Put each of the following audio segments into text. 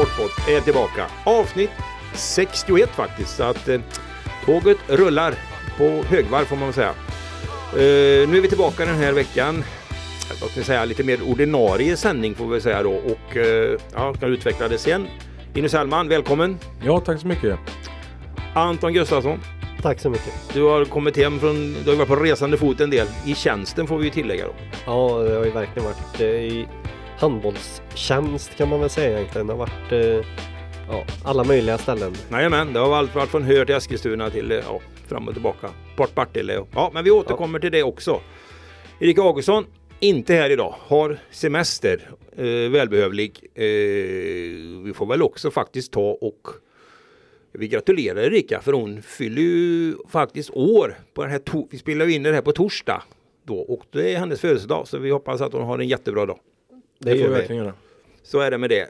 Sportpodd är tillbaka. Avsnitt 61 faktiskt. Så att eh, tåget rullar på högvarv får man väl säga. Eh, nu är vi tillbaka den här veckan. Låt mig säga lite mer ordinarie sändning får vi säga då. Och eh, ja, ska utveckla det sen. Linus Hellman, välkommen. Ja, tack så mycket. Anton Gustafsson. Tack så mycket. Du har kommit hem från, du har varit på resande fot en del. I tjänsten får vi ju tillägga då. Ja, det har ju verkligen varit eh, i handbollstjänst kan man väl säga egentligen. Det har varit eh, ja, alla möjliga ställen. Jajamän, det har allt varit från Hör till Eskilstuna till eh, ja, fram och tillbaka. Port Partille. Ja, men vi återkommer till det också. Erik Augustsson, inte här idag, har semester. Eh, välbehövlig. Eh, vi får väl också faktiskt ta och vi gratulerar Erika för hon fyller ju faktiskt år på den här vi spelar ju in det här på torsdag då och det är hennes födelsedag så vi hoppas att hon har en jättebra dag. Det, det får vi verkligen göra. Så är det med det.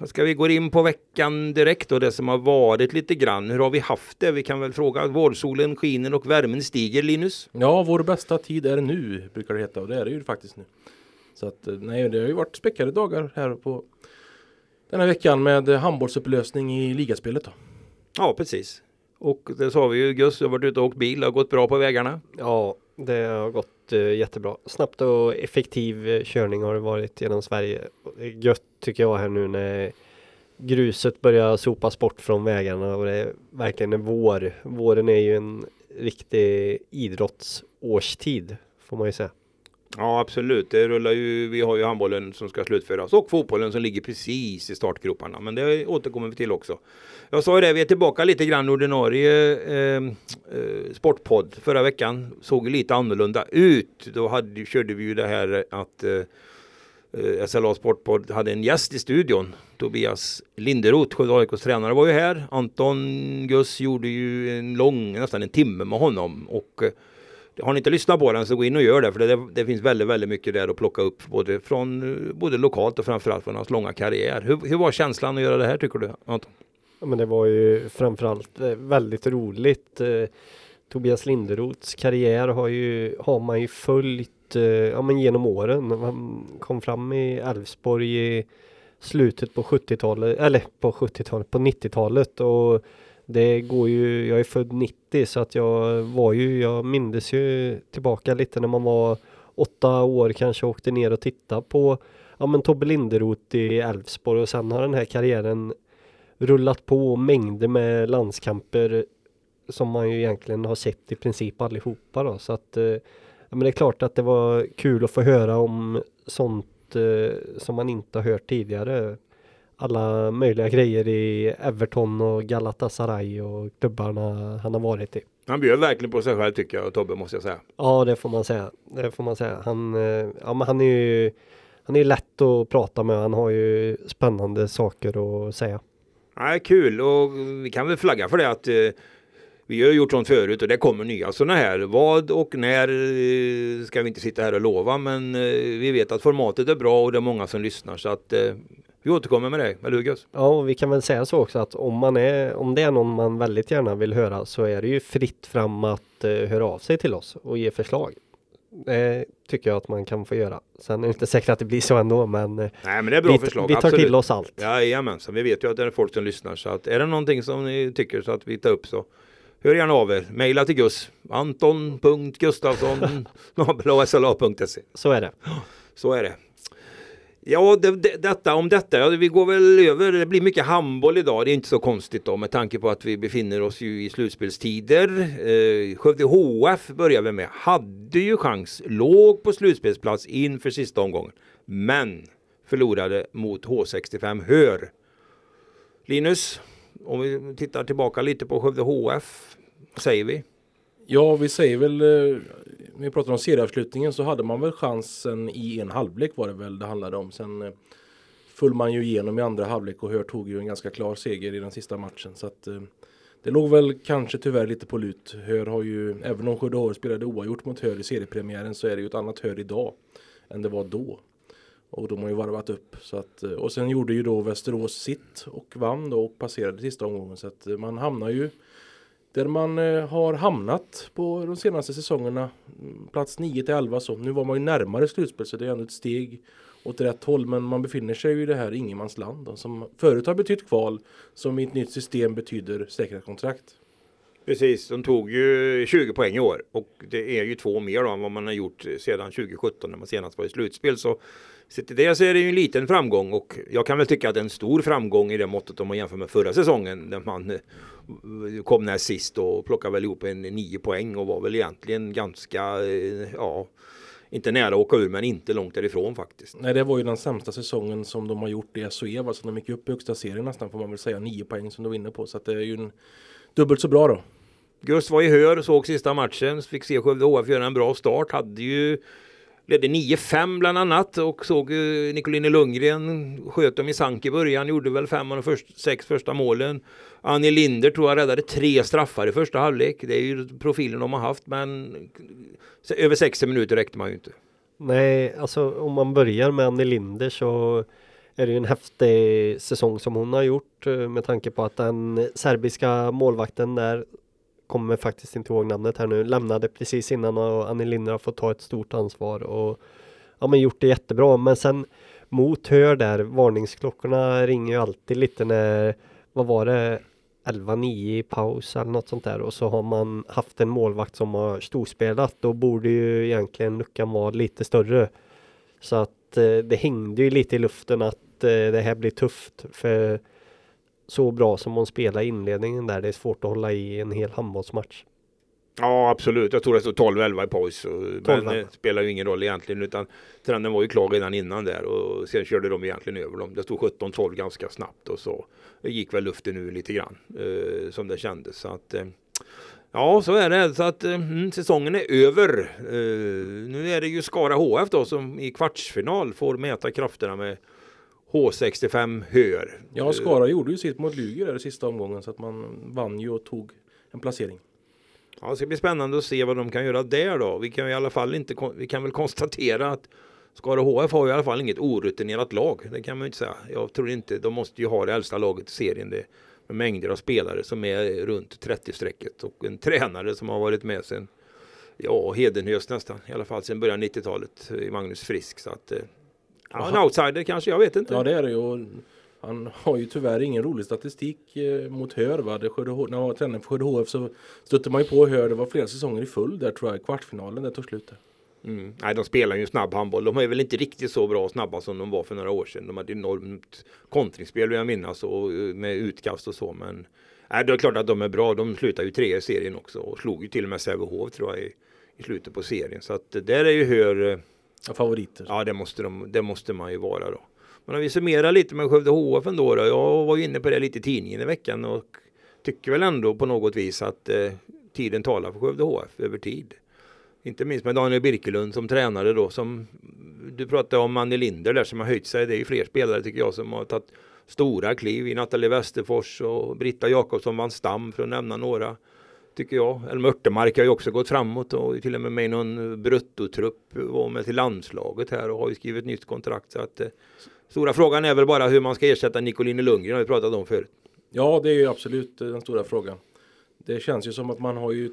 Eh, ska vi gå in på veckan direkt och det som har varit lite grann. Hur har vi haft det? Vi kan väl fråga. Vårsolen skiner och värmen stiger, Linus? Ja, vår bästa tid är nu, brukar det heta och det är det ju faktiskt nu. Så att nej, det har ju varit späckade dagar här på den här veckan med handbollsupplösning i ligaspelet då. Ja, precis. Och det sa vi ju, Gus, du har varit ute och åkt bil, det har gått bra på vägarna. Ja, det har gått Eh, jättebra. Snabbt och effektiv eh, körning har det varit genom Sverige. Gött tycker jag här nu när gruset börjar sopas bort från vägarna och det är verkligen en vår. Våren är ju en riktig idrottsårstid får man ju säga. Ja absolut, det rullar ju, vi har ju handbollen som ska slutföras och fotbollen som ligger precis i startgroparna. Men det återkommer vi till också. Jag sa ju det, vi är tillbaka lite grann ordinarie eh, eh, sportpodd. Förra veckan såg lite annorlunda ut. Då hade, körde vi ju det här att eh, eh SLA Sportpodd hade en gäst i studion. Tobias Linderoth, Skövde AIKs tränare, var ju här. Anton Guss gjorde ju en lång, nästan en timme med honom. Och eh, har ni inte lyssnat på den så gå in och gör det för det, det finns väldigt, väldigt mycket där att plocka upp både från eh, både lokalt och framförallt från hans långa karriär. Hur, hur var känslan att göra det här tycker du Anton? Ja, men det var ju framförallt eh, väldigt roligt. Eh, Tobias Linderoths karriär har ju har man ju följt ja, men genom åren. Han kom fram i Elfsborg i slutet på 70-talet eller på 70-talet på 90-talet och det går ju, jag är född 90 så att jag var ju, jag mindes ju tillbaka lite när man var åtta år kanske åkte ner och tittade på ja men Tobbe Linderoth i Elfsborg. Och sen har den här karriären rullat på mängder med landskamper som man ju egentligen har sett i princip allihopa då. Så att eh, ja, men det är klart att det var kul att få höra om sånt eh, som man inte har hört tidigare alla möjliga grejer i Everton och Galatasaray och klubbarna han har varit i. Han bjöd verkligen på sig själv tycker jag, Tobbe måste jag säga. Ja, det får man säga. Det får man säga. Han, eh, ja, men han är ju han är lätt att prata med. Han har ju spännande saker att säga. Ja, kul och vi kan väl flagga för det att eh, vi har gjort sånt förut och det kommer nya sådana här. Vad och när eh, ska vi inte sitta här och lova men vi vet att formatet är bra och det är många som lyssnar så att vi återkommer med det, eller hur Gus? Ja, och vi kan väl säga så också att om man är, om det är någon man väldigt gärna vill höra så är det ju fritt fram att uh, höra av sig till oss och ge förslag. Det tycker jag att man kan få göra. Sen är det inte säkert att det blir så ändå, men, Nej, men det är bra vi, förslag. vi tar Absolut. till oss allt. Jajamensan, vi vet ju att det är folk som lyssnar så att är det någonting som ni tycker så att vi tar upp så hör gärna av er. Maila till Gus. Anton.Gustafsson sla.se Så är det. Så är det. Ja, det, det, detta om detta. Ja, vi går väl över. Det blir mycket handboll idag. Det är inte så konstigt då med tanke på att vi befinner oss ju i slutspelstider. Eh, Skövde HF börjar vi med. Hade ju chans. Låg på slutspelsplats inför sista omgången. Men förlorade mot H65 Hör. Linus, om vi tittar tillbaka lite på Skövde HF. Vad säger vi? Ja, vi säger väl, eh, vi pratar om serieavslutningen så hade man väl chansen i en halvlek var det väl det handlade om. Sen eh, föll man ju igenom i andra halvlek och Hör tog ju en ganska klar seger i den sista matchen. Så att eh, det låg väl kanske tyvärr lite på lut. Hör har ju, även om Skövde spelade oavgjort mot Hör i seriepremiären så är det ju ett annat Hör idag än det var då. Och de har ju varvat upp. Så att, eh, och sen gjorde ju då Västerås sitt och vann då och passerade sista omgången. Så att man hamnar ju där man eh, har hamnat på de senaste säsongerna. Mm, plats 9 till 11 så. Nu var man ju närmare slutspel så det är ändå ett steg åt rätt håll. Men man befinner sig ju i det här ingenmansland då, som förut har betytt kval. Som i ett nytt system betyder säkra kontrakt. Precis, de tog ju 20 poäng i år och det är ju två mer då än vad man har gjort sedan 2017 när man senast var i slutspel. Så sett till det så är det ju en liten framgång och jag kan väl tycka att det är en stor framgång i det måttet om man jämför med förra säsongen när man eh, kom näst sist och plockade väl ihop en nio poäng och var väl egentligen ganska, eh, ja, inte nära att åka ur men inte långt därifrån faktiskt. Nej, det var ju den sämsta säsongen som de har gjort i SHE. Alltså de gick upp i högsta serien nästan får man väl säga. Nio poäng som de var inne på. Så att det är ju en dubbelt så bra då. Gus var i Hör, såg sista matchen, fick se Skövde HF göra en bra start. Hade ju ledde 9-5 bland annat och såg eh, Nicoline Lundgren sköt dem i sank i början, gjorde väl fem av de först, sex första målen. Annie Linder tror jag räddade tre straffar i första halvlek. Det är ju profilen de har haft, men över 60 minuter räckte man ju inte. Nej, alltså om man börjar med Annie Linder så är det ju en häftig säsong som hon har gjort eh, med tanke på att den serbiska målvakten där kommer faktiskt inte ihåg namnet här nu, lämnade precis innan och Annie Linder har fått ta ett stort ansvar och ja men gjort det jättebra. Men sen mot hör där, varningsklockorna ringer ju alltid lite när, vad var det, 11-9 i paus eller något sånt där och så har man haft en målvakt som har storspelat. Då borde ju egentligen luckan vara lite större. Så att eh, det hängde ju lite i luften att eh, det här blir tufft för så bra som hon spelar i inledningen där. Det är svårt att hålla i en hel handbollsmatch. Ja absolut, jag tror det stod 12-11 i paus. Men det spelar ju ingen roll egentligen utan trenden var ju klar redan innan där och sen körde de egentligen över dem. Det stod 17-12 ganska snabbt och så gick väl luften nu lite grann eh, som det kändes. Så att, eh, ja så är det. Så att eh, mm, säsongen är över. Eh, nu är det ju Skara HF då som i kvartsfinal får mäta krafterna med H65 Hör. Ja, Skara gjorde ju sitt mot Luger där i sista omgången så att man vann ju och tog en placering. Ja, det ska bli spännande att se vad de kan göra där då. Vi kan i alla fall inte, vi kan väl konstatera att Skara HF har i alla fall inget orutinerat lag. Det kan man inte säga. Jag tror inte, de måste ju ha det äldsta laget i serien. Det, med mängder av spelare som är runt 30-strecket och en tränare som har varit med sen ja, Hedenhös nästan, i alla fall sedan början 90-talet i Magnus Frisk. Så att, eh, ja, en outsider kanske, jag vet inte. Ja, det är det ju. Han har ju tyvärr ingen rolig statistik eh, mot Hör. Va? Det Skörde, när han var tränare för Skörde HF så stötte man ju på Hör. Det var flera säsonger i full där tror jag. Kvartsfinalen där tog slut. Mm. Nej, de spelar ju snabb handboll. De är väl inte riktigt så bra och snabba som de var för några år sedan. De hade enormt kontringsspel vill jag minnas och eh, med utkast och så. Men nej, det är klart att de är bra. De slutar ju tre i serien också och slog ju till och med Sävehof tror jag i, i slutet på serien. Så att där är ju Hör eh, favoriter. Ja, det måste, de, det måste man ju vara då. Men om vi summerar lite med Skövde HF ändå då. Jag var ju inne på det lite i tidningen i veckan och tycker väl ändå på något vis att eh, tiden talar för Skövde HF över tid. Inte minst med Daniel Birkelund som tränare då som du pratade om Annie Linder där som har höjt sig. Det är ju fler spelare tycker jag som har tagit stora kliv i Nathalie Westerfors och Britta Jakobsson vann stam för att nämna några. Tycker jag. Elmer Örtemark har ju också gått framåt och till och med med i någon bruttotrupp var med till landslaget här och har ju skrivit nytt kontrakt. Så att, eh, stora frågan är väl bara hur man ska ersätta Nicoline Lundgren har vi pratat om förut. Ja, det är ju absolut eh, den stora frågan. Det känns ju som att man har ju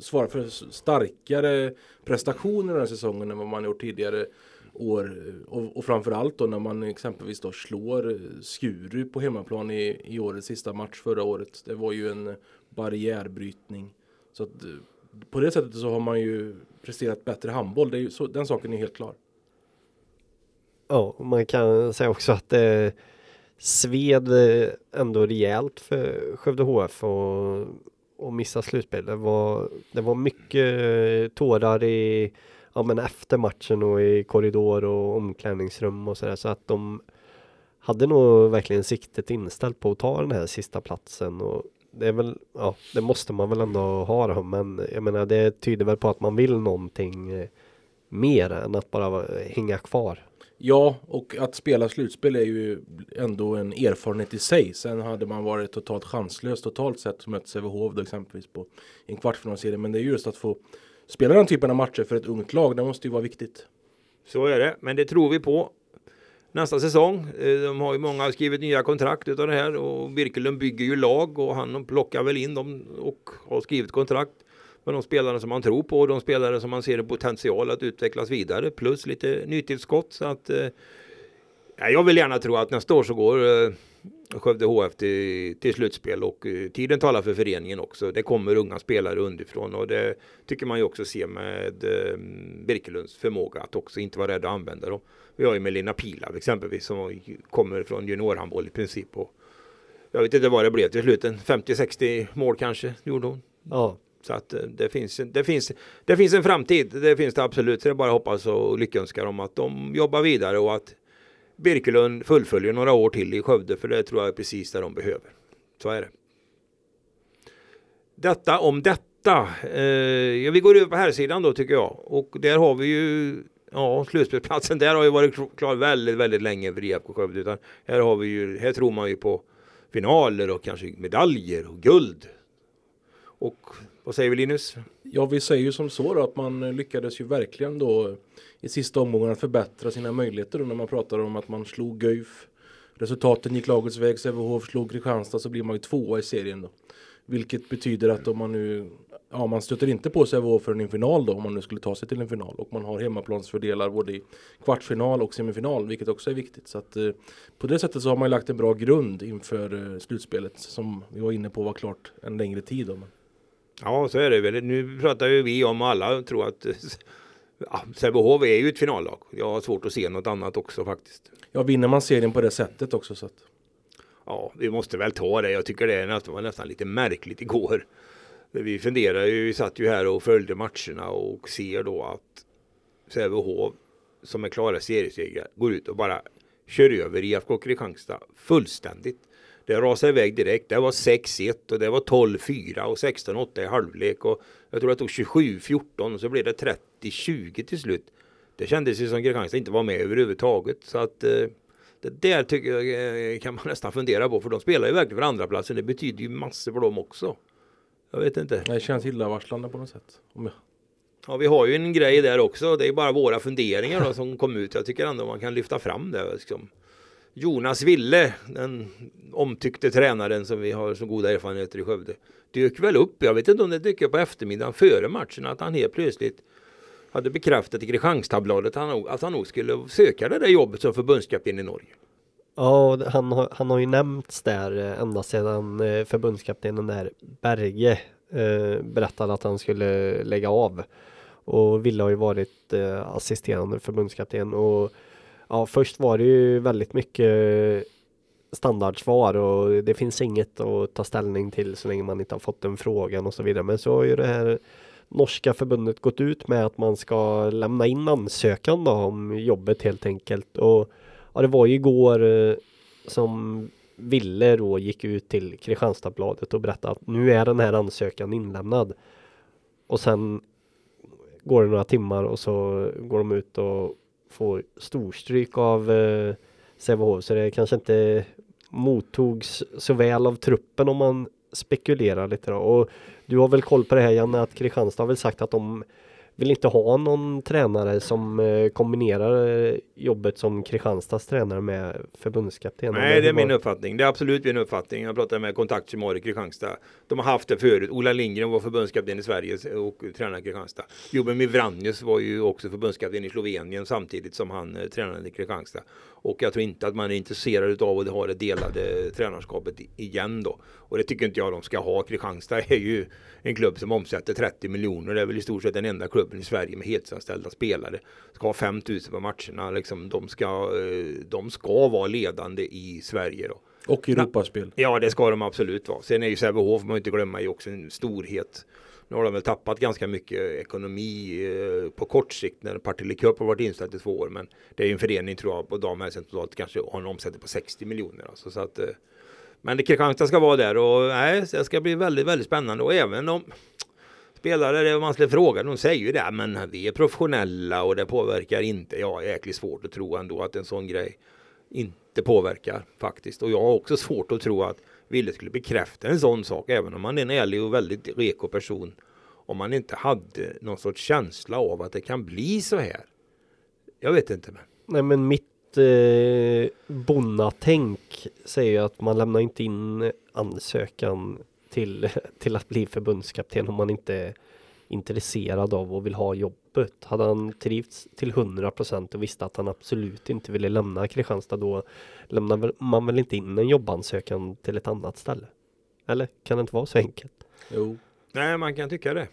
svarat för starkare prestationer den här säsongen än vad man gjort tidigare år. Och, och framförallt då när man exempelvis då slår eh, Skuru på hemmaplan i, i årets sista match förra året. Det var ju en barriärbrytning. Så att, på det sättet så har man ju presterat bättre handboll. Det är ju, så, den saken är helt klar. Ja, man kan säga också att det sved eh, ändå rejält för Skövde HF och, och missa slutspel. Det var, det var mycket eh, tårar i, ja, men efter matchen och i korridor och omklädningsrum och sådär. Så att de hade nog verkligen siktet inställt på att ta den här sista platsen. Och det är väl, ja, det måste man väl ändå ha då, men jag menar det tyder väl på att man vill någonting eh, mer än att bara hänga kvar. Ja, och att spela slutspel är ju ändå en erfarenhet i sig. Sen hade man varit totalt chanslös totalt sett mött Sävehof då exempelvis på en kvartsfinalserie. Men det är just att få spela den typen av matcher för ett ungt lag. Det måste ju vara viktigt. Så är det, men det tror vi på. Nästa säsong. Eh, de har ju många skrivit nya kontrakt utav det här och Birkelund bygger ju lag och han plockar väl in dem och har skrivit kontrakt. med de spelare som man tror på och de spelare som man ser potential att utvecklas vidare plus lite nytillskott. Så att, eh, jag vill gärna tro att nästa år så går eh, Skövde HF till, till slutspel och eh, tiden talar för föreningen också. Det kommer unga spelare underifrån och det tycker man ju också se med eh, Birkelunds förmåga att också inte vara rädd att använda dem. Vi har ju Melina Pilav exempelvis som kommer från juniorhandboll i princip. Och jag vet inte vad det blev till slut, 50-60 mål kanske gjorde hon. Ja. Så att eh, det finns, det, finns, det finns en framtid, det finns det absolut. Så det är bara att hoppas och lyckönska dem att de jobbar vidare och att Birkelund fullföljer några år till i Skövde för det tror jag är precis det de behöver. Så är det. Detta om detta. Eh, vi går över på här sidan då tycker jag och där har vi ju Ja, slutspelsplatsen där har ju varit klar väldigt, väldigt länge för IFK Skövde. Utan här har vi ju, här tror man ju på finaler och kanske medaljer och guld. Och vad säger vi Linus? Ja, vi säger ju som så då att man lyckades ju verkligen då i sista omgången att förbättra sina möjligheter då när man pratar om att man slog Guif. Resultaten gick lagets väg, Sävehof slog Kristianstad så blir man ju tvåa i serien då. Vilket betyder att om man nu, ja man stöter inte på Sävehof för en final då om man nu skulle ta sig till en final och man har hemmaplansfördelar både i kvartsfinal och semifinal vilket också är viktigt. Så att eh, på det sättet så har man lagt en bra grund inför eh, slutspelet som vi var inne på var klart en längre tid. Då. Ja, så är det väl. Nu pratar ju vi om alla tror att ja, Sävehof är ju ett finallag. Jag har svårt att se något annat också faktiskt. Ja, vinner man serien på det sättet också så att. Ja, vi måste väl ta det. Jag tycker det nästan, var nästan lite märkligt igår. Vi funderar ju, vi satt ju här och följde matcherna och ser då att Sävehof som är klara seriesegrar går ut och bara kör över IFK Kristianstad fullständigt. Det rasade iväg direkt. Det var 6-1 och det var 12-4 och 16-8 i halvlek. Och jag tror att det tog 27-14 och så blev det 30-20 till slut. Det kändes ju som Kristianstad inte var med överhuvudtaget. Så att eh, det där tycker jag eh, kan man nästan fundera på. För de spelar ju verkligen för andra platsen. Det betyder ju massor för dem också. Jag vet inte. Det känns illavarslande på något sätt. Ja, vi har ju en grej där också. Det är bara våra funderingar då, som kom ut. Jag tycker ändå man kan lyfta fram det. Liksom. Jonas Ville, den omtyckte tränaren som vi har så goda erfarenheter i Skövde, dök väl upp. Jag vet inte om det upp på eftermiddagen före matchen att han helt plötsligt hade bekräftat i Kristianstadsbladet att han nog skulle söka det där jobbet som förbundskapten i Norge. Ja, han har, han har ju nämnts där eh, ända sedan eh, förbundskaptenen där Berge eh, berättade att han skulle lägga av. Och Ville har ju varit eh, assisterande förbundskapten och Ja, först var det ju väldigt mycket standardsvar och det finns inget att ta ställning till så länge man inte har fått den frågan och så vidare. Men så har ju det här norska förbundet gått ut med att man ska lämna in ansökan då om jobbet helt enkelt. Och ja, det var ju igår eh, som Ville då gick ut till Kristianstadsbladet och berättade att nu är den här ansökan inlämnad. Och sen går det några timmar och så går de ut och får storstryk av eh, Sävehof så det kanske inte mottogs så väl av truppen om man spekulerar lite då. Och du har väl koll på det här Janne att Kristianstad har väl sagt att de vill inte ha någon tränare som eh, kombinerar eh, jobbet som Kristianstads tränare med förbundskapten. Nej, det är min uppfattning. Det är absolut min uppfattning. Jag pratade med kontakt i Kristianstad. De har haft det förut. Ola Lindgren var förbundskapten i Sverige och tränade Kristianstad. Jubben Vranjes var ju också förbundskapten i Slovenien samtidigt som han eh, tränade i Kristianstad. Och jag tror inte att man är intresserad av att ha det delade tränarskapet igen då. Och det tycker inte jag de ska ha. Kristianstad är ju en klubb som omsätter 30 miljoner. Det är väl i stort sett den enda klubben i Sverige med heltidsanställda spelare. Ska ha 5000 på matcherna. Liksom, de, ska, eh, de ska vara ledande i Sverige då. Och Europaspel. Ja, det ska de absolut vara. Sen är ju Sävehof, man inte glömma, är också en storhet. Nu har de väl tappat ganska mycket ekonomi eh, på kort sikt när Partille Cup har varit inställd i två år. Men det är ju en förening tror jag på damhälsan totalt kanske har en omsättning på 60 miljoner. Alltså, så att, eh, men det Kristianstad ska vara där och nej, det ska bli väldigt, väldigt spännande och även om spelare, om man skulle fråga, de säger ju det, men vi är professionella och det påverkar inte. Ja, jäkligt svårt att tro ändå att en sån grej inte påverkar faktiskt. Och jag har också svårt att tro att Ville skulle bekräfta en sån sak, även om man är en ärlig och väldigt reko person. Om man inte hade någon sorts känsla av att det kan bli så här. Jag vet inte. Men. Nej, men mitt eh, bonnatänk säger att man lämnar inte in ansökan till, till att bli förbundskapten om man inte intresserad av och vill ha jobbet. Hade han trivts till 100% och visste att han absolut inte ville lämna Kristianstad då lämnar man väl inte in en jobbansökan till ett annat ställe? Eller kan det inte vara så enkelt? Jo. Nej, man kan tycka det.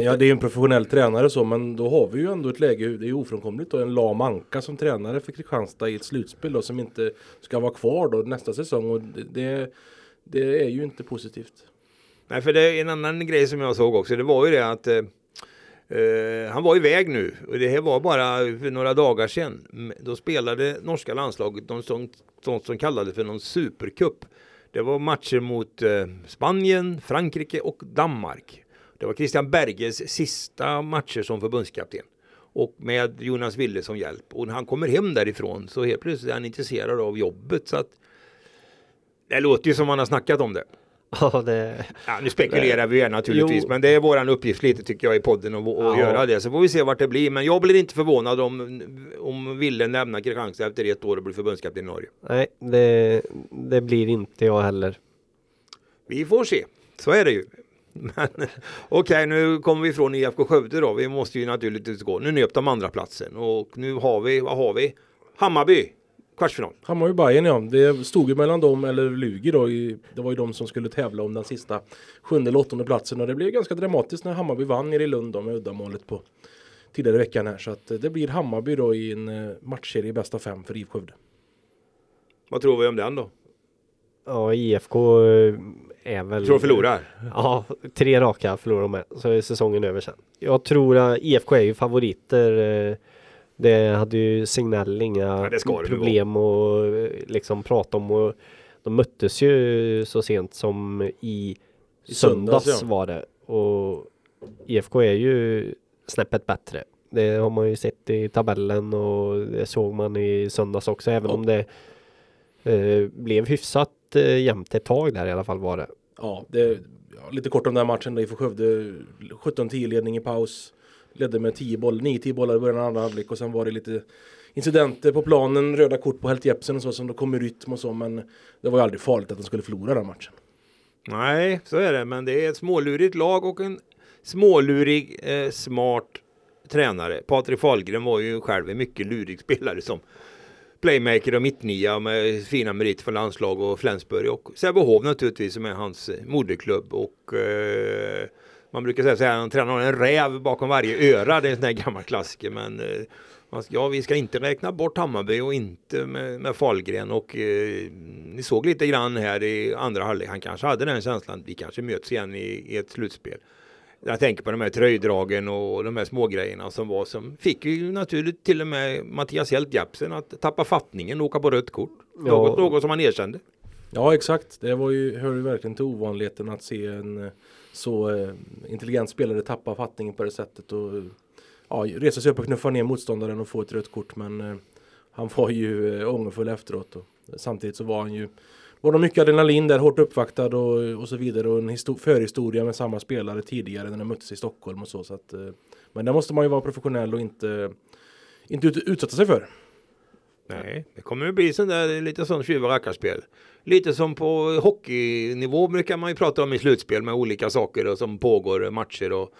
Ja, det är en professionell tränare så, men då har vi ju ändå ett läge, det är ofrånkomligt då, en Lam Anka som tränare för Kristianstad i ett slutspel då, som inte ska vara kvar då nästa säsong och det, det är ju inte positivt. Nej, för det är en annan grej som jag såg också. Det var ju det att eh, eh han var iväg nu och det här var bara för några dagar sedan. Då spelade norska landslaget något som, sånt som kallades för någon supercup. Det var matcher mot eh, Spanien, Frankrike och Danmark. Det var Christian Berges sista matcher som förbundskapten. Och med Jonas Wille som hjälp. Och när han kommer hem därifrån så helt plötsligt är han intresserad av jobbet. Så att det låter ju som han har snackat om det. Ja, det... Ja, nu spekulerar vi ju naturligtvis, jo. men det är våran uppgift lite tycker jag i podden att, ja. göra det. Så får vi se vart det blir. Men jag blir inte förvånad om, om Wille lämnar Kristianstad efter ett år och blir förbundskapten i Norge. Nej, det, det blir inte jag heller. Vi får se. Så är det ju. Okej, okay, nu kommer vi från IFK Skövde då. Vi måste ju naturligtvis gå. Nu nöp de andra platsen och nu har vi, vad har vi? Hammarby kvartsfinal. Hammarby Bayern ja. Det stod ju mellan dem eller Lugi då. I, det var ju de som skulle tävla om den sista sjunde eller åttonde platsen och det blev ganska dramatiskt när Hammarby vann nere i Lund då med uddamålet på tidigare i veckan här. Så att eh, det blir Hammarby då i en eh, matchserie i bästa fem för IFK Skövde. Vad tror vi om den då? Ja, IFK eh, är väl... Tror de förlorar? Ja, tre raka förlorar de med. Så är säsongen över sen. Jag tror att IFK är ju favoriter det hade ju Signell inga ja, problem att liksom prata om och de möttes ju så sent som i, I söndags, söndags ja. var det och IFK är ju snäppet bättre. Det har man ju sett i tabellen och det såg man i söndags också även ja. om det eh, blev hyfsat eh, jämnt ett tag där i alla fall var det. Ja, det, ja, lite kort om den här matchen där IFK Skövde 17-10 ledning i paus ledde med 10 boll, 9-10 bollar i början av andra halvlek och sen var det lite incidenter på planen, röda kort på Helt Jepsen och så som då kom i rytm och så men det var ju aldrig farligt att de skulle förlora den matchen. Nej, så är det, men det är ett smålurigt lag och en smålurig, eh, smart tränare. Patrik Fahlgren var ju själv en mycket lurig spelare som playmaker och mittnia med fina meriter för landslag och Flensburg och Sävehof naturligtvis som är hans eh, moderklubb och eh, man brukar säga att han tränar en räv bakom varje öra. Det är en sån här gammal klassiker. Men eh, ja, vi ska inte räkna bort Hammarby och inte med, med Fahlgren. Och eh, ni såg lite grann här i andra halvlek. Han kanske hade den känslan. Vi kanske möts igen i, i ett slutspel. Jag tänker på de här tröjdragen och de här smågrejerna som var som fick ju naturligt till och med Mattias Hjelt Japsen att tappa fattningen och åka på rött kort. Ja. Något, något som han erkände. Ja exakt, det var ju, hör ju verkligen till ovanligheten att se en eh, så eh, intelligent spelare tappar fattningen på det sättet och ja, reser sig upp och knuffar ner motståndaren och får ett rött kort men eh, han var ju eh, ångerfull efteråt och samtidigt så var han ju var de mycket adrenalin där, hårt uppvaktad och, och så vidare och en förhistoria med samma spelare tidigare när de möttes i Stockholm och så. så att, eh, men där måste man ju vara professionell och inte, inte ut, utsätta sig för. Nej, det kommer att bli sån där lite sån tjuv och rackarspel. Lite som på hockeynivå brukar man ju prata om i slutspel med olika saker och som pågår matcher och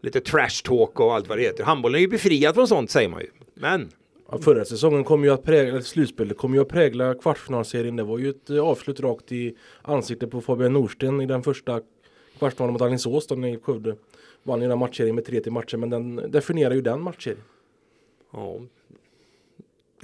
lite trash talk och allt vad det heter. Handbollen är ju befriad från sånt säger man ju. Men Ja, förra säsongen kom ju att prägla, slutspelet kom ju att prägla kvartsfinalserien. Det var ju ett eh, avslut rakt i ansiktet på Fabian Norsten i den första kvartsfinalen mot Alingsås då när Skövde vann ju den matchserien med 3 matcher men den definierar ju den matchserien. Ja,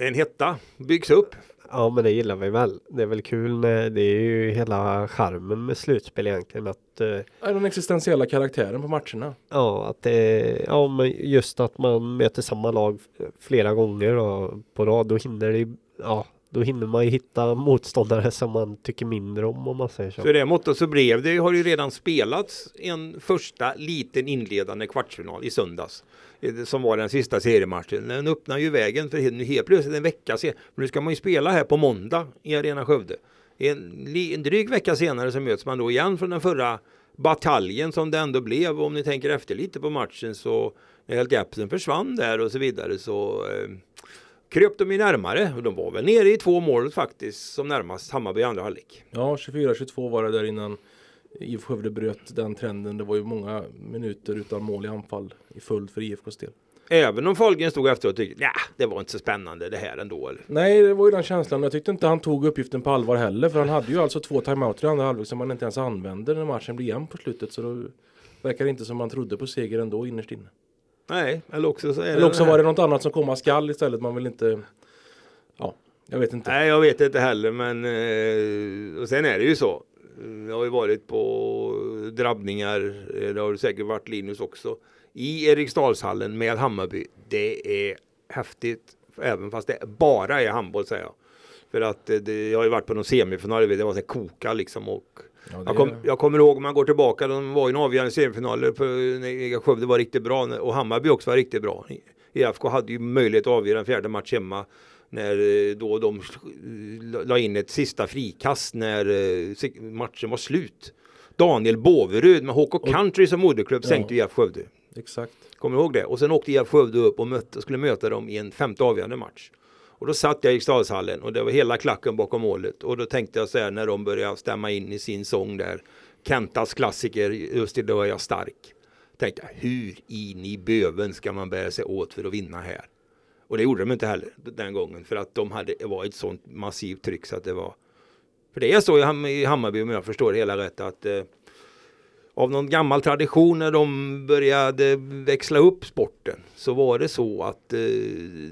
en hetta byggs upp. Ja men det gillar vi väl. Det är väl kul när det är ju hela charmen med slutspel egentligen att eh, är den existentiella karaktären på matcherna. Ja att det ja men just att man möter samma lag flera gånger då, på rad då hinner det ja då hinner man ju hitta motståndare som man tycker mindre om om man säger så. För det måttet så blev det har ju redan spelats en första liten inledande kvartsfinal i söndags eh, som var den sista seriematchen. Den öppnar ju vägen för helt plötsligt en vecka senare. Nu ska man ju spela här på måndag i Arena Skövde. En, en dryg vecka senare så möts man då igen från den förra bataljen som det ändå blev. Om ni tänker efter lite på matchen så när Helt Japsen försvann där och så vidare så eh, kröp de ju närmare och de var väl nere i två mål faktiskt som närmast Hammarby i andra halvlek. Ja, 24-22 var det där innan IFK Skövde bröt den trenden. Det var ju många minuter utan mål i anfall i följd för IFKs del. Även om Fahlgren stod efteråt och tyckte ja, det var inte så spännande det här ändå. Eller? Nej, det var ju den känslan. Jag tyckte inte han tog uppgiften på allvar heller. För han hade ju alltså två timeouter i andra halvlek som han inte ens använde när matchen blev jämn på slutet. Så då verkar det inte som man trodde på seger ändå innerst inne. Nej, eller också så är Eller också det var det något annat som komma skall istället. Man vill inte... Ja, jag vet inte. Nej, jag vet inte heller, men eh, och sen är det ju så. Jag har ju varit på drabbningar, eh, det har säkert varit Linus också, i Eriksdalshallen med Hammarby. Det är häftigt, även fast det bara är handboll säger jag. För att det, jag har ju varit på någon semifinal, det var så här koka liksom och Ja, jag, kom, jag kommer ihåg om man går tillbaka, de var ju en avgörande semifinaler för när Skövde var riktigt bra och Hammarby också var riktigt bra. IFK hade ju möjlighet att avgöra en fjärde match hemma när eh, då de eh, la in ett sista frikast när eh, matchen var slut. Daniel Båverud med HK Country som moderklubb Ja. sänkte IFK Skövde. Exakt. Kommer du ihåg det? Och sen åkte IFK Skövde upp och mötte, skulle möta dem i en femte avgörande match. Och då satt jag i Eriksdalshallen och det var hela klacken bakom målet. Och då tänkte jag så här när de började stämma in i sin sång där. Kentas klassiker, just idag är jag stark. Tänkte jag, hur in i böven ska man bära sig åt för att vinna här? Och det gjorde de inte heller den gången. För att de hade, det var ett sånt massivt tryck så att det var. För det är så i i Hammarby om jag förstår det hela rätt att eh, av någon gammal tradition när de började växla upp sporten så var det så att eh,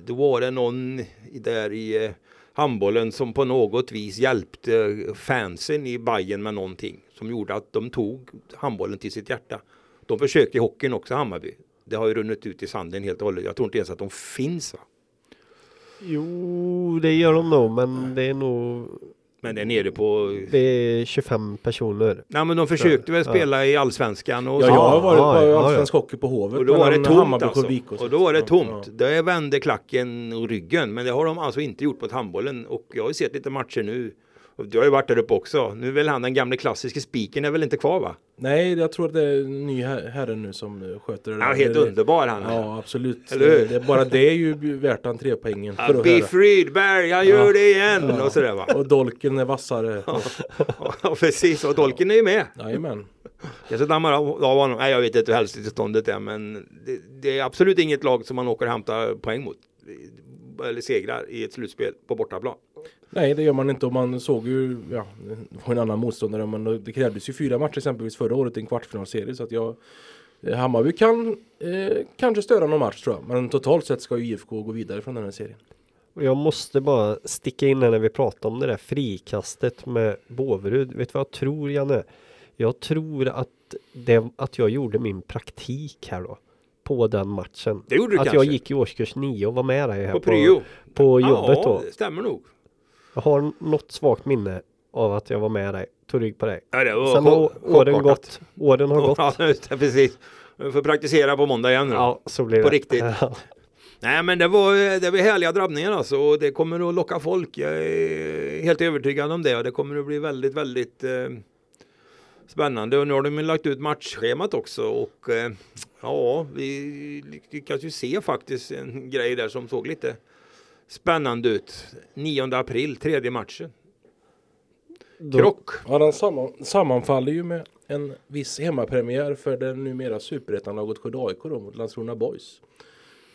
då var det någon där i eh, handbollen som på något vis hjälpte fansen i Bayern med någonting som gjorde att de tog handbollen till sitt hjärta. De försökte i hockeyn också Hammarby. Det har ju runnit ut i sanden helt och hållet. Jag tror inte ens att de finns va. Jo, det gör de nog, men det är nog Men det är nere på... det är 25 personer. Nej men de försökte väl Ja. spela i allsvenskan och Ja, jag har varit på ja, allsvensk hockey på Hovet. Och då var det tomt och alltså. Vikås. Och då var det tomt. ja. Det vände klacken och ryggen. Men det har de alltså inte gjort på handbollen. Och jag har ju sett lite matcher nu. Du har ju varit där uppe också. Nu är väl han den gamle klassiska spiken är väl inte kvar va? Nej, jag tror att det är en ny her- herre nu som sköter det Ja, helt det, underbar han är. Ja, absolut. Eller? Det, bara det är ju värt entrépoängen. Ja, höra. Rydberg, jag gör Ja. det igen! Ja. Och sådär va. Och dolken är vassare. Ja, precis. Och Dolken är ju med. Jajamän. Jag ska damma av av honom. Nej, jag vet inte hur hälsotillståndet är. Men det, det är absolut inget lag som man åker och hämtar poäng mot. Eller segrar i ett slutspel på bortaplan. Nej, det gör man inte. Och man såg ju, ja, det var en annan motståndare. Men det krävdes ju fyra matcher exempelvis förra året i en kvartsfinalserie. Så att jag, Hammarby kan eh, kanske störa någon match tror jag. Men totalt sett ska ju IFK gå vidare från den här serien. Jag måste bara sticka in här när vi pratar om det där frikastet med Båverud. Vet du vad jag tror Janne? Jag tror att, det, att jag gjorde min praktik här då. På den matchen. Det gjorde du att kanske. jag gick i årskurs 9 och var med dig här På pryo. på jobbet ja, då. det stämmer nog. Jag har något svagt minne av att jag var med dig. Tog rygg på dig. Ja, det var Sen har åren gått. Åren har gått. Ja, just det, precis. Vi får praktisera på måndag igen nu. Ja, så blir På det. riktigt. Ja. Nej, men det var, det var härliga drabbningar alltså. Och det kommer att locka folk. Jag är helt övertygad om det. Och det kommer att bli väldigt, väldigt eh, spännande. Och nu har de lagt ut matchschemat också. Och eh, ja, vi lyckas ju se faktiskt en grej där som såg lite spännande ut. 9 april, tredje matchen. Då- Krock. Ja, den samman, sammanfaller ju med en viss hemmapremiär för det numera superettanlaget Skövde AIK då mot Landskrona Boys.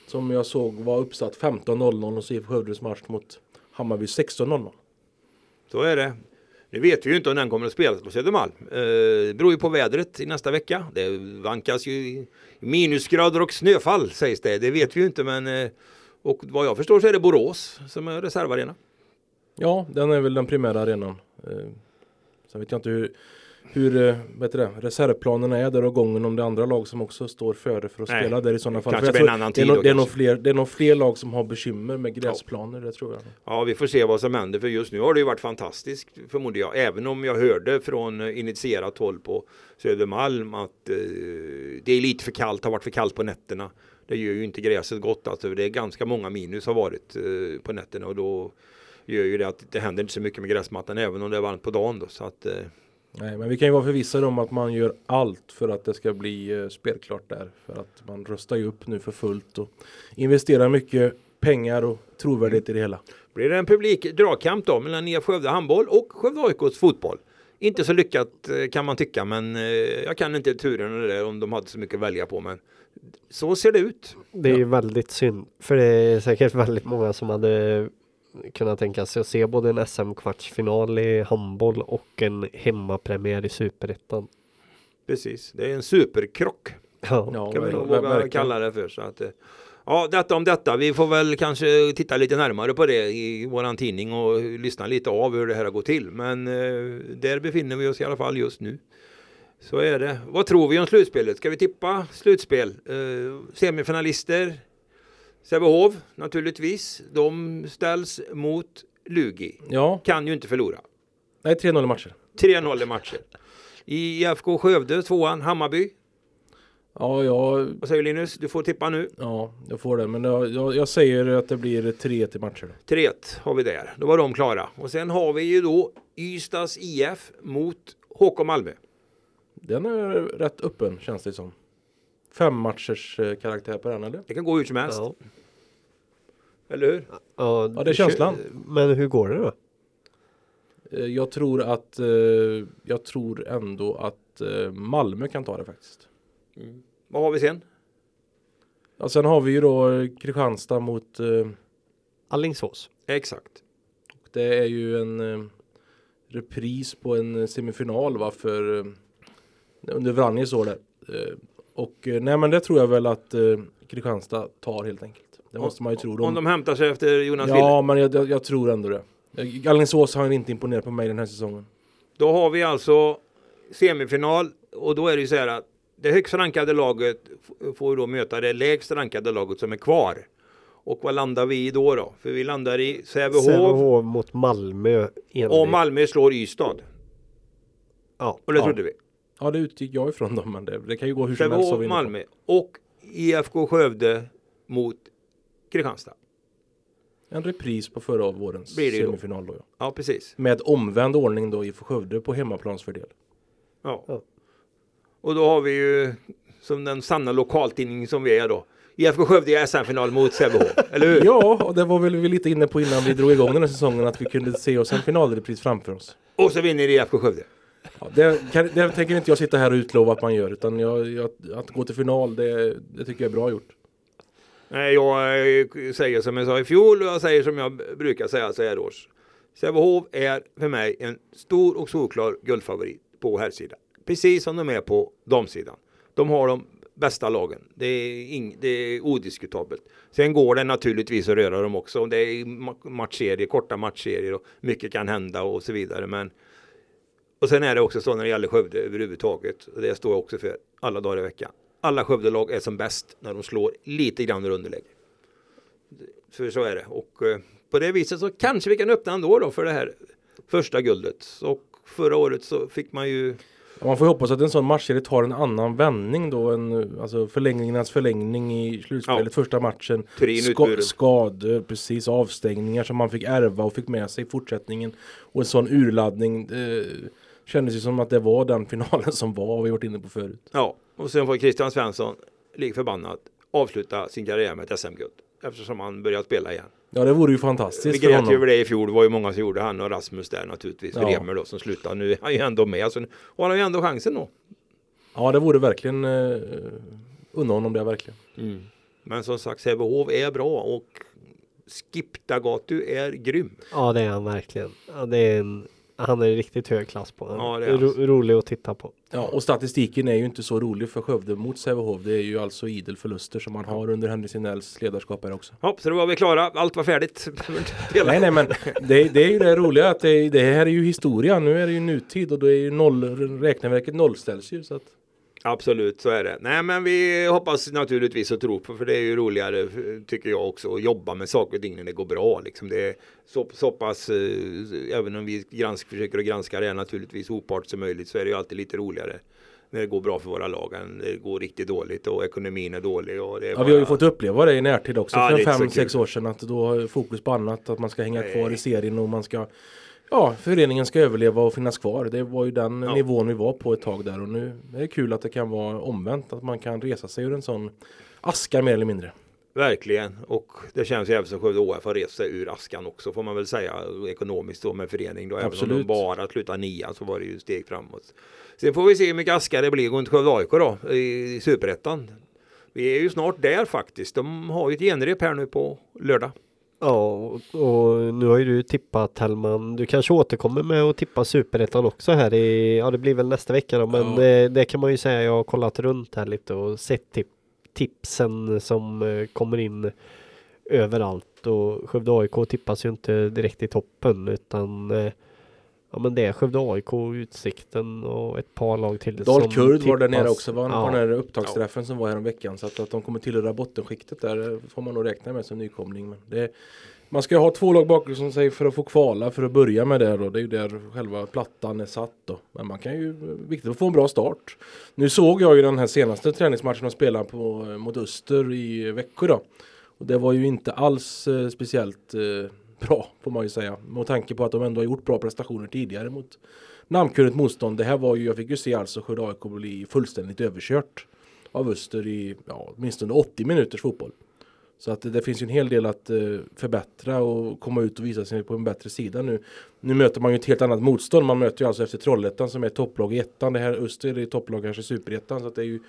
Som jag såg var uppsatt 15.00 och så IFK Skövdes match mot Hammarby 16.00. Så är det. Nu vet vi ju inte om den kommer att spelas på Södermalm. Eh, Det beror ju på vädret i nästa vecka. Det vankas ju minusgrader och snöfall sägs det. Det vet vi ju inte men eh, och vad jag förstår så är det Borås som är reservarena. Ja, den är väl den primära arenan. Eh, Sen vet jag inte hur, hur eh, vet det, reservplanerna är där och gången om det är andra lag som också står före för att Nej, spela där i sådana fall. kanske För en det är, nog, då det, är nog kanske. fler, det är nog fler lag som har bekymmer med gräsplaner, det tror jag. Ja, vi får se vad som händer för just nu har det ju varit fantastiskt förmodar jag. Även om jag hörde från eh, initierat håll på Södermalm att eh, det är lite för kallt, har varit för kallt på nätterna. Det gör ju inte gräset gott alltså. Det är ganska många minus har varit eh, på nätterna och då gör ju det att det händer inte så mycket med gräsmattan även om det är varmt på dagen då. Så att, eh, Nej, men vi kan ju vara förvissade om att man gör allt för att det ska bli eh, spelklart där. För att man röstar ju upp nu för fullt och investerar mycket pengar och trovärdighet i det hela. blir det en publik dragkamp då mellan Nya Skövde handboll och Skövde AIKs fotboll. Inte så lyckat eh, kan man tycka, men eh, jag kan inte turen och det om de hade så mycket att välja på. Men så ser det ut. Det är ju väldigt synd. För det är säkert väldigt många som hade kunnat tänka sig att se både en SM-kvartsfinal i handboll och en hemmapremiär i Superettan. Precis, det är en superkrock. Ja. Ja, kan vi nog våga verkligen. kalla det för. Så att, eh, ja, detta om detta. Vi får väl kanske titta lite närmare på det i våran tidning och lyssna lite av hur det här har gått till. Men eh, där befinner vi oss i alla fall just nu. Så är det. Vad tror vi om slutspelet? Ska vi tippa slutspel? Eh, semifinalister? Sävehof naturligtvis. De ställs mot Lugi. Ja, Kan ju inte förlora. nej 3-0 i matcher. 3-0 i matcher. I IFK Skövde, tvåan, Hammarby. Ja, jag, Vad säger Linus? Du får tippa nu. ja, jag får det. Men jag, jag, jag säger att det blir 3 till matcher. då. 3-1 har vi där. Då var de klara. Och sen har vi ju då Ystads IF mot HK Malmö. Den är rätt öppen känns det som. Fem matchers eh, karaktär på den eller? Det kan gå hur som helst. Ja. Eller hur? Ja, Ja, det är känslan. Men hur går det då? Eh, Jag tror att eh, jag tror ändå att Malmö kan ta det faktiskt. Vad har vi sen? Ja, sen har vi ju då Kristianstad mot eh, Allingsås. Exakt. Det är ju en eh, repris på en semifinal va för eh, under Vranjes år där. Eh, och eh, nej men det tror jag väl att eh, Kristianstad tar helt enkelt. Det måste man ju tro. Om de hämtar sig efter Jonas Wille. ja men jag, jag, jag tror ändå det. Eh, Alingsås har inte imponerat på mig den här säsongen. Då har vi alltså semifinal och då är det ju så här att det högst rankade laget får då möta det lägst rankade laget som är kvar. Och vad landar vi i då då? För vi landar i Sävehof Sävehof mot Malmö. enligt- och Malmö slår Ystad. Ja. Och det Ja. trodde vi. Ja det utgick jag ifrån dem men det, det kan ju gå hur som helst. Sävehof. Malmö och IFK Skövde mot Kristianstad. En repris på förra vårens Blir det ju då. semifinal då. Ja. Ja, precis. Med omvänd ordning då i Skövde på hemmaplansfördel. Ja. Ja. Och då har vi ju som den sanna lokaltidning som vi är då. IFK Skövde i SM-final mot Sävehof. Eller hur? Ja, och det var väl vi lite inne på innan vi drog igång den här säsongen att vi kunde se oss en finalrepris framför oss. Och så vinner IFK Skövde. Ja, det, kan, det tänker inte jag sitta här och utlova att man gör utan jag, jag, att gå till final det, det tycker jag är bra gjort. Nej, jag eh, säger som jag sa i fjol och jag säger som jag brukar säga så här års. Sävehof är för mig en stor och solklar guldfavorit på herrsidan. Precis som de är på damsidan. De har de bästa lagen. Det är, ing, det är odiskutabelt. Sen går det naturligtvis att röra dem också. Det är matchserier, korta matchserier och mycket kan hända och så vidare. Men och sen är det också så när det gäller Skövde överhuvudtaget. Och det står jag också för alla dagar i veckan. Alla Skövdelag är som bäst när de slår lite grann ur underläge. För så är det. Och eh, på det viset så kanske vi kan öppna ändå då för det här första guldet. Och förra året så fick man ju man får ju hoppas att en sån matchserie tar en annan vändning då än alltså förlängningens förlängning i slutspelet. Ja. Första matchen. Ska, skador, precis avstängningar som man fick ärva och fick med sig i fortsättningen. Och en sån urladdning. Eh, kändes ju som att det var den finalen som var, vi varit inne på förut. Ja, och sen får Christian Svensson, lik förbannat, avsluta sin karriär med ett SM-guld. Eftersom han börjat spela igen. Ja det vore ju Vi fantastiskt för grät ju över det i fjol. Det var ju många som gjorde han och Rasmus där naturligtvis. Ja. Bremer då som slutade. Nu är han ju ändå med. Så nu har han ju ändå chansen då. Ja det vore verkligen eh, unna honom det verkligen. Men som sagt, Sävehof är bra och Skiptagatu är grym. Ja det är han verkligen. Ja, det är en, han är riktigt hög klass på. Han Ja, det är Ro, rolig att titta på. Ja, och statistiken är ju inte så rolig för Skövde mot Sävehof. Det är ju alltså idel förluster som man har under Henrik Signells ledarskap här också. Ja, så då var vi klara. Allt var färdigt. Nej, nej, men det, det är ju det roliga att det, det här är ju historia. Nu är det ju nutid och då är ju noll, räkneverket nollställs ju. Så att, Absolut, så är det. Nej, men vi hoppas naturligtvis och tror på, för det är ju roligare, eh, tycker jag också, att jobba med saker och ting när det går bra. Liksom. Det är så, så pass, eh, även om vi gransk, försöker att granska det naturligtvis opart som möjligt, så är det ju alltid lite roligare när det går bra för våra lag än det går riktigt dåligt och ekonomin är dålig. Och det är ja, bara... vi har ju fått uppleva det i närtid också Ja, för inte så fem, sex kul. år sedan. Att då har fokus på annat, att man ska hänga kvar Nej. i serien och man ska Ja, föreningen ska överleva och finnas kvar. Det var ju den Ja. nivån vi var på ett tag där och nu är det kul att det kan vara omvänt. Att man kan resa sig ur en sån aska mer eller mindre. Verkligen. Och det känns ju även som Skövde OF har rest sig ur askan också får man väl säga. Ekonomiskt då med förening då. Även om Absolut. de bara slutar nia så var det ju steg framåt. Sen får vi se hur mycket aska det blir runt Skövde AIK då i Superettan. Vi är ju snart där faktiskt. De har ju ett genrep här nu på lördag. Ja, och, nu har ju du tippat Hellman. Du kanske återkommer med att tippa Superettan också här i, ja det blir väl nästa vecka då, men Ja. det, det kan man ju säga. Jag har kollat runt här lite och sett tip, tipsen som eh, kommer in överallt och Skövde AIK tippas ju inte direkt i toppen utan eh, Ja men det är Skövde AIK, Utsikten och ett par lag till Dalkurd var där nere också va? Ja. på den här upptaktsträffen som var här om veckan. Så att, att de kommer tillhöra bottenskiktet där eh, får man nog räkna med som nykomling. Men det, man ska ju ha två lag bakom sig för att få kvala för att börja med det då. Det är ju där själva plattan är satt då. Men man kan ju, viktigt att få en bra start. Nu såg jag ju den här senaste träningsmatchen de spelade på, eh, mot Öster i Växjö då. Och det var ju inte alls eh, speciellt eh, bra får man ju säga. Med tanke på att de ändå har gjort bra prestationer tidigare mot namnkunnigt motstånd. Det här var ju, jag fick ju se alltså Skövde AIK bli fullständigt överkört av Öster i ja, åtminstone 80 minuters fotboll. Så att det, det finns ju en hel del att eh, förbättra och komma ut och visa sig på en bättre sida nu. Nu möter man ju ett helt annat motstånd. Man möter ju alltså efter Trollhättan som är topplag i ettan. Det här Öster är topplag kanske i superettan. Så att det är ju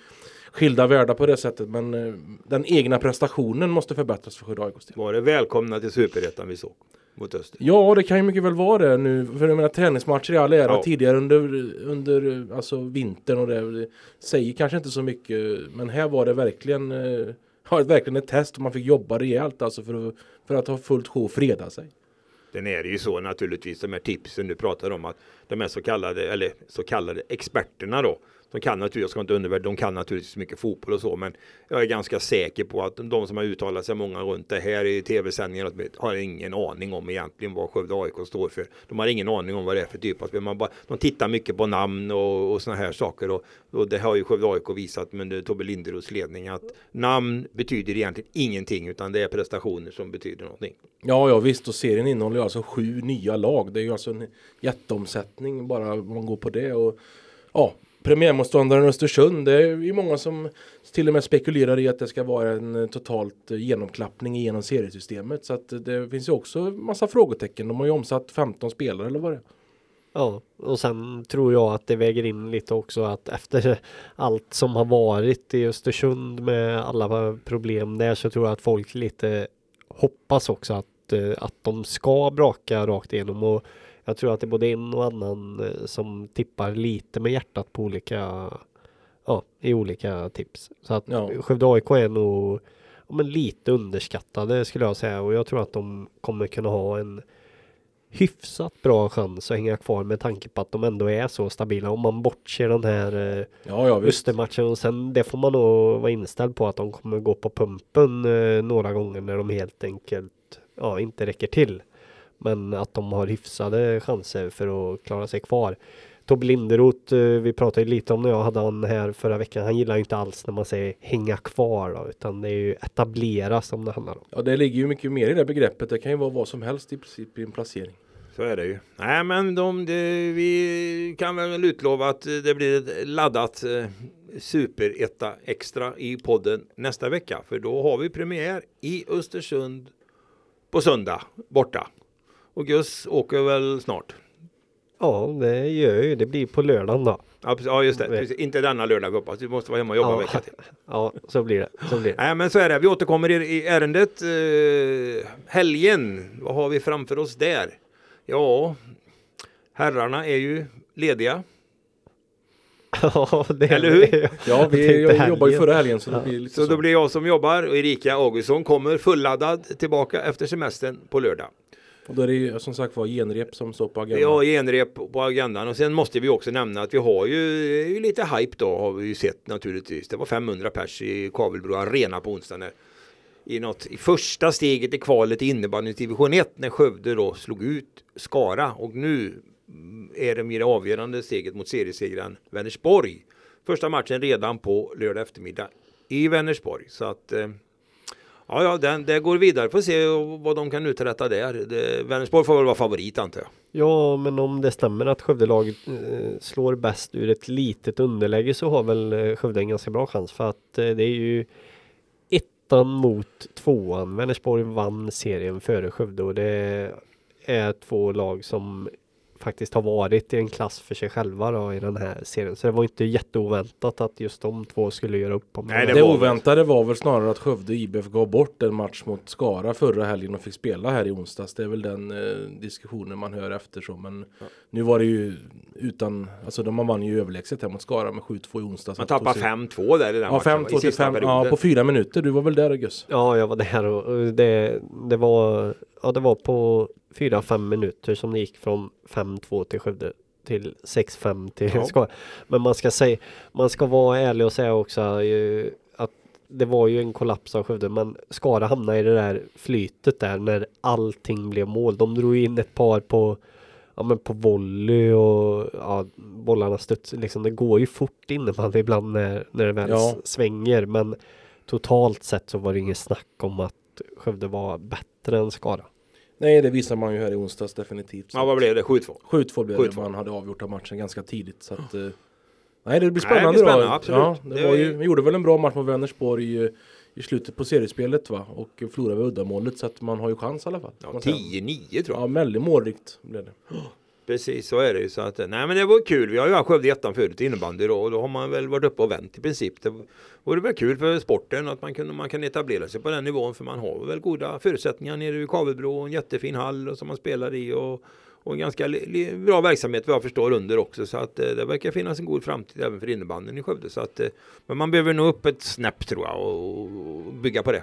skilda världar på det sättet. Men eh, den egna prestationen måste förbättras för Skövde AIKs. Var det välkomna till Superettan vi såg mot Öster? Ja, det kan ju mycket väl vara det nu. För jag menar träningsmatcher i all ära Ja. tidigare under, under alltså vintern och det, det säger kanske inte så mycket. Men här var det verkligen, eh, ja, verkligen ett test och man fick jobba rejält alltså för att, för att ha fullt sjå och freda sig. Den är det ju så naturligtvis, de här tipsen du pratar om att de är så kallade, eller så kallade experterna då. De kan naturligtvis, jag ska inte undervärdera, de kan naturligtvis mycket fotboll och så, men jag är ganska säker på att de som har uttalat sig många runt det här i tv-sändningar har ingen aning om egentligen vad Skövde AIK står för. De har ingen aning om vad det är för typ av spel. Man bara, de tittar mycket på namn och, och sådana här saker och, och det har ju Skövde AIK visat med Tobbe Linderoths ledning att namn betyder egentligen ingenting utan det är prestationer som betyder någonting. Ja, ja visst och serien innehåller ju alltså sju nya lag. Det är ju alltså en jätteomsättning bara om man går på det. Och, ja, premiärmotståndaren Östersund, det är ju många som till och med spekulerar i att det ska vara en eh, totalt eh, genomklappning genom seriesystemet. Så att eh, det finns ju också massa frågetecken. De har ju omsatt 15 spelare eller vad det är. Ja, och sen tror jag att det väger in lite också att efter allt som har varit i Östersund med alla problem där så tror jag att folk lite hoppas också att, att de ska braka rakt igenom och jag tror att det är både en och annan eh, som tippar lite med hjärtat på olika ja, i olika tips. Så att Ja. Skövde AIK är nog ja, men lite underskattade skulle jag säga och jag tror att de kommer kunna ha en hyfsat bra chans att hänga kvar med tanke på att de ändå är så stabila. Om man bortser den här eh, Ja, ja. Östermatchen och sen det får man nog vara inställd på att de kommer gå på pumpen eh, några gånger när de helt enkelt ja, inte räcker till. Men att de har hyfsade chanser för att klara sig kvar. Tobbe Linderoth, eh, vi pratade ju lite om när jag hade han här förra veckan. Han gillar ju inte alls när man säger hänga kvar då, utan det är ju etablera som det handlar om. Ja, det ligger ju mycket mer i det begreppet. Det kan ju vara vad som helst i princip i en placering. Så är det ju. Nej men de, det, vi kan väl utlova att det blir ett laddat eh, superetta extra i podden nästa vecka. För då har vi premiär i Östersund på söndag borta. Och Gus åker väl snart. Ja, det gör ju. Det blir på lördagen då. Ja, just det. Precis. Inte denna lördag vi hoppas. Vi måste vara hemma och jobba en Ja. vecka till. Ja, så blir det. Så blir det. Nej men så är det. Vi återkommer i, i ärendet. Eh, helgen, vad har vi framför oss där? Ja, herrarna är ju lediga. Ja, det Eller hur? Ja, Jag vi jobbade ju förra helgen så det Ja. blir lite Så så. då blir jag som jobbar och Erika Augustsson kommer fulladdad tillbaka efter semestern på lördag. Och då är det ju som sagt var genrep som står på agendan. Ja, genrep på agendan och sen måste vi också nämna att vi har ju, ju lite hype då har vi ju sett naturligtvis. Det var 500 pers i Kavelbro Arena på onsdagen. där. I, något, I första steget i kvalet i innebandyns division 1 när Skövde då slog ut Skara och nu mm, är det mer avgörande steget mot seriesegraren Vänersborg. Första matchen redan på lördag eftermiddag i Vänersborg. Så att eh, Ja, ja, den, det går vidare. Får se vad de kan uträtta där. Det, Vänersborg får väl vara favorit antar jag. Ja, men om det stämmer att Skövdelaget eh, slår bäst ur ett litet underläge så har väl eh, Skövde en ganska bra chans för att eh, det är ju ettan mot tvåan. Vänersborg vann serien före Skövde och det är två lag som faktiskt har varit i en klass för sig själva då i den här serien. Så det var inte jätteoväntat att just de två skulle göra upp om Nej, Det, det var oväntade var väl snarare att Skövde IBF gav bort en match mot Skara förra helgen och fick spela här i onsdags. Det är väl den eh, diskussionen man hör efter så. Men nu var det ju utan, alltså de man vann ju överlägset här mot Skara med 7-2 i onsdags. Man tappar 5-2 där i den Ja, matchen. 5-2 i till sista 5, ja, på fyra minuter. Du var väl där Gus? Ja, jag var där och det, det var Ja, det var på 4-5 minuter som det gick från 5-2 till Skövde till 6-5 till Ja. Men man ska säga, man ska vara ärlig och säga också eh, att det var ju en kollaps av Skövde, men Skara hamnade i det där flytet där när allting blev mål. De drog in ett par på Ja men på volley och ja, bollarna studs liksom. Det går ju fort innebandy ibland när, när det väl Ja. svänger. Men totalt sett så var det inget snack om att Skövde var bättre än Skara. Nej, det visar man ju här i onsdags definitivt. Ja, vad blev det? 7-2? 7-2 blev det. 7-2. Man hade avgjort av matchen ganska tidigt. Så att, eh, nej, det blir Nej, det spännande blir spännande, då. absolut. Ja, det Det var ju, vi gjorde väl en bra match mot Vänersborg i, i slutet på seriespelet va? Och förlorade med uddamålet så att man har ju chans i alla fall. Ja, kan man säga. 10-9 tror jag. Ja, väldigt målrikt blev det. Precis, så är det ju. Så att, nej men det var kul. Vi har ju haft Skövde ettan förut innebandy då, och då har man väl varit uppe och vänt i princip. Det vore väl kul för sporten att man kan, man kan etablera sig på den nivån för man har väl goda förutsättningar nere vid Kavelbro och en jättefin hall och som man spelar i och, och en ganska bra verksamhet vad jag förstår under också så att eh, det verkar finnas en god framtid även för innebandyn i Skövde. Så att, eh, men man behöver nog upp ett snäpp tror jag och, och bygga på det.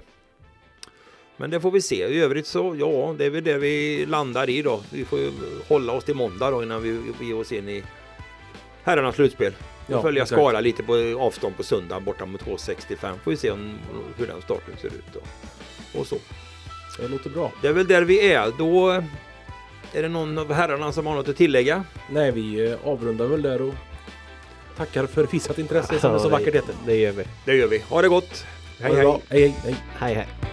Men det får vi se. I övrigt så, ja, det är väl det vi landar i då. Vi får ju hålla oss till måndag då innan vi ger oss in i herrarnas slutspel. Ja, Ja, följa exakt. Skara lite på avstånd på söndag borta mot 2.65. Får vi se om, hur den starten ser ut då. Och så. Det låter bra. Det är väl där vi är. Då är det någon av herrarna som har något att tillägga. Nej, vi eh, avrundar väl där och tackar för visat intresse som det så Ja, vackert heter. Det gör vi. Det gör vi. Ha det gott! Ha det bra. Hej, hej, hej. Hej hej.